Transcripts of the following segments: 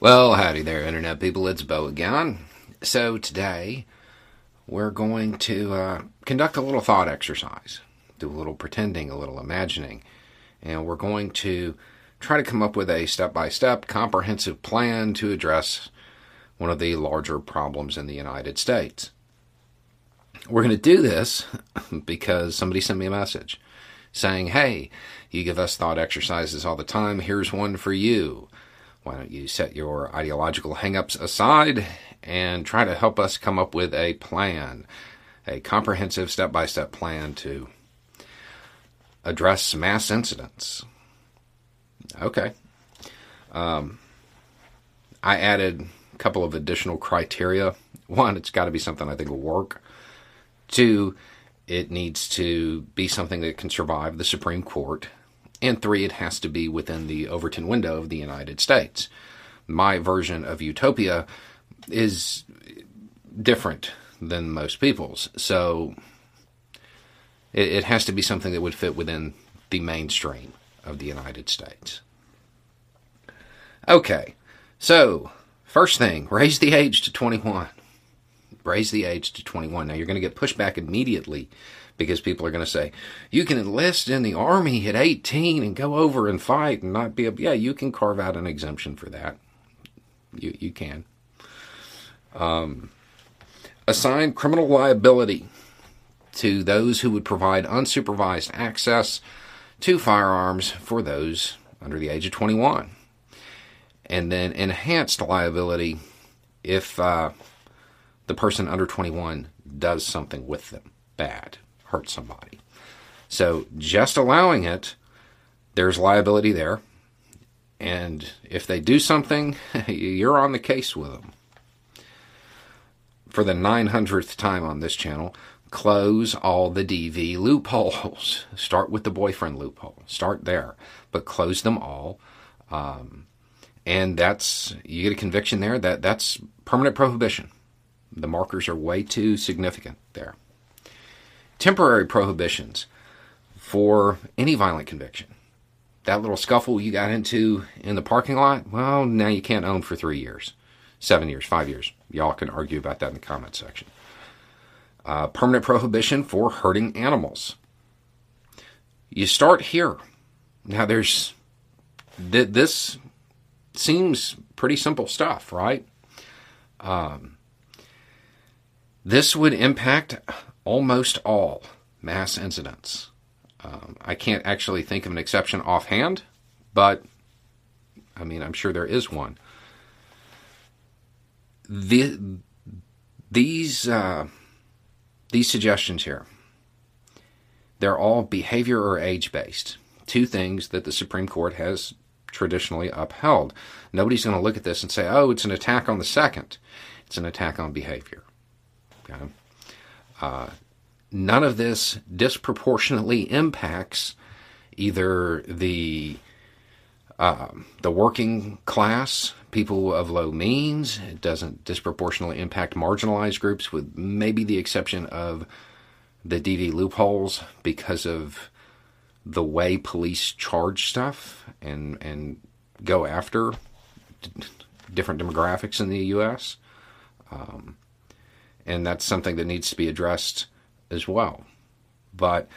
Well, howdy there, Internet people. It's Bo again. So, today we're going to uh, conduct a little thought exercise, do a little pretending, a little imagining, and we're going to try to come up with a step by step, comprehensive plan to address one of the larger problems in the United States. We're going to do this because somebody sent me a message saying, Hey, you give us thought exercises all the time. Here's one for you. Why don't you set your ideological hangups aside and try to help us come up with a plan, a comprehensive step by step plan to address mass incidents? Okay. Um, I added a couple of additional criteria. One, it's got to be something I think will work. Two, it needs to be something that can survive the Supreme Court and three, it has to be within the Overton window of the United States. My version of utopia is different than most people's. So it, it has to be something that would fit within the mainstream of the United States. Okay, so first thing, raise the age to 21. Raise the age to 21. Now you're going to get pushback immediately because people are going to say, you can enlist in the army at 18 and go over and fight and not be a, yeah, you can carve out an exemption for that. You, you can. Um, assign criminal liability to those who would provide unsupervised access to firearms for those under the age of 21. And then enhanced liability if uh, the person under 21 does something with them bad hurt somebody. So just allowing it, there's liability there. And if they do something, you're on the case with them. For the 900th time on this channel, close all the DV loopholes. Start with the boyfriend loophole. Start there, but close them all. Um, and that's you get a conviction there. That that's permanent prohibition. The markers are way too significant there temporary prohibitions for any violent conviction. That little scuffle you got into in the parking lot, well, now you can't own for three years, seven years, five years. Y'all can argue about that in the comment section. Uh, permanent prohibition for hurting animals. You start here. Now, there's th- this seems pretty simple stuff, right? Um, this would impact almost all mass incidents. Um, I can't actually think of an exception offhand, but I mean, I'm sure there is one. The, these uh, these suggestions here, they're all behavior or age based. Two things that the Supreme Court has traditionally upheld. Nobody's going to look at this and say, "Oh, it's an attack on the second. It's an attack on behavior." Okay. Uh, none of this disproportionately impacts either the uh, the working class, people of low means. It doesn't disproportionately impact marginalized groups, with maybe the exception of the DV loopholes because of the way police charge stuff and and go after d- different demographics in the U.S. Um, and that's something that needs to be addressed as well. But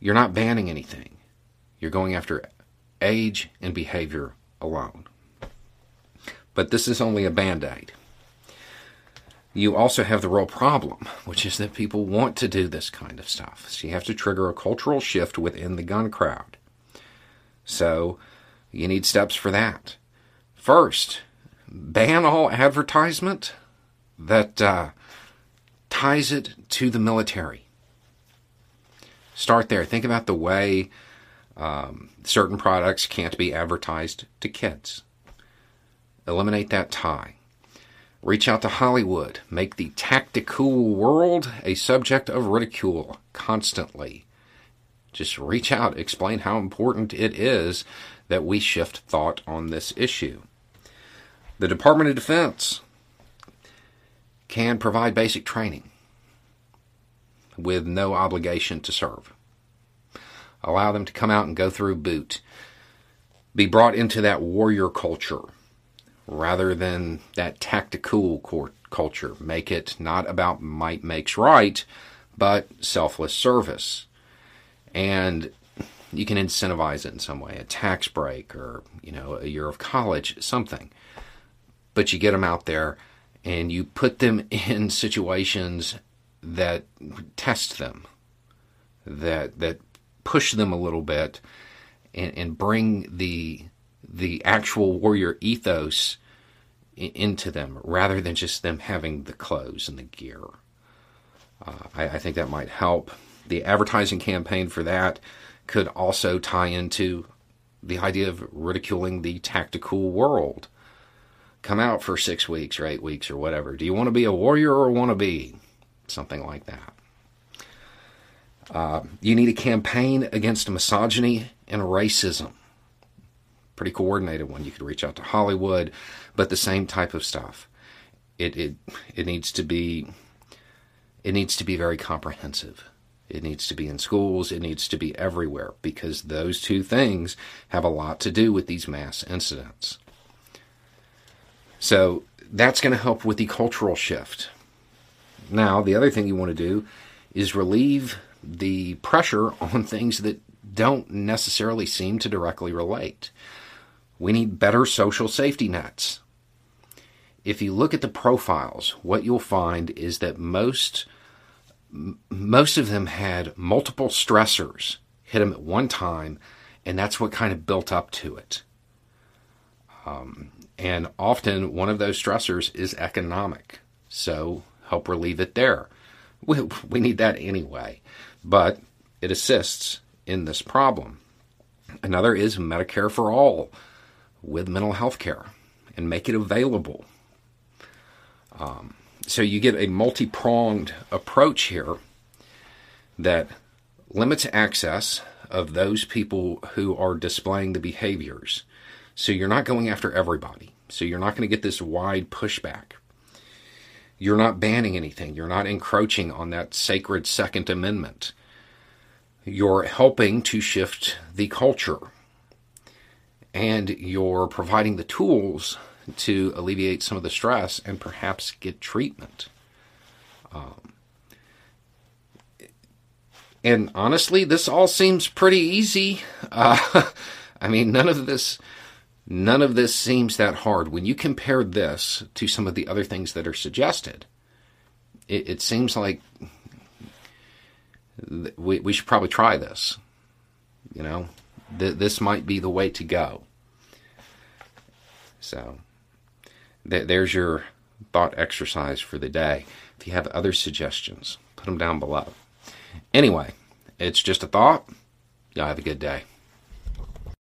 you're not banning anything. You're going after age and behavior alone. But this is only a band aid. You also have the real problem, which is that people want to do this kind of stuff. So you have to trigger a cultural shift within the gun crowd. So you need steps for that. First, ban all advertisement that uh, ties it to the military. Start there. Think about the way um, certain products can't be advertised to kids. eliminate that tie. Reach out to Hollywood. Make the tactical world a subject of ridicule constantly. Just reach out, explain how important it is that we shift thought on this issue. The Department of Defense can provide basic training with no obligation to serve. Allow them to come out and go through boot. Be brought into that warrior culture rather than that tactical culture. Make it not about might makes right, but selfless service. And you can incentivize it in some way, a tax break or, you know, a year of college, something. But you get them out there and you put them in situations that test them, that that push them a little bit, and, and bring the the actual warrior ethos into them rather than just them having the clothes and the gear. Uh, I, I, think that might help. The advertising campaign for that could also tie into the idea of ridiculing the tactical world. Come out for six weeks or eight weeks or whatever. Do you want to be a warrior or want to be? Something like that. Uh, you need a campaign against misogyny and racism. Pretty coordinated one. You could reach out to Hollywood, but the same type of stuff. It it it needs to be it needs to be very comprehensive. It needs to be in schools. It needs to be everywhere because those two things have a lot to do with these mass incidents. So that's going to help with the cultural shift. Now, the other thing you want to do is relieve the pressure on things that don't necessarily seem to directly relate. We need better social safety nets. If you look at the profiles, what you'll find is that most most of them had multiple stressors hit them at one time, and that's what kind of built up to it. Um, and often one of those stressors is economic. So help relieve it there. We, we need that anyway but it assists in this problem. Another is Medicare for all with mental health care and make it available. Um, so you get a multi pronged approach here that limits access of those people who are displaying the behaviors. So you're not going after everybody. So you're not going to get this wide pushback. You're not banning anything. You're not encroaching on that sacred Second Amendment. You're helping to shift the culture. And you're providing the tools to alleviate some of the stress and perhaps get treatment. Um, and honestly, this all seems pretty easy. Uh, I mean, none of this None of this seems that hard. When you compare this to some of the other things that are suggested, it, it seems like we, we should probably try this. You know, th- this might be the way to go. So, th- there's your thought exercise for the day. If you have other suggestions, put them down below. Anyway, it's just a thought. Y'all have a good day.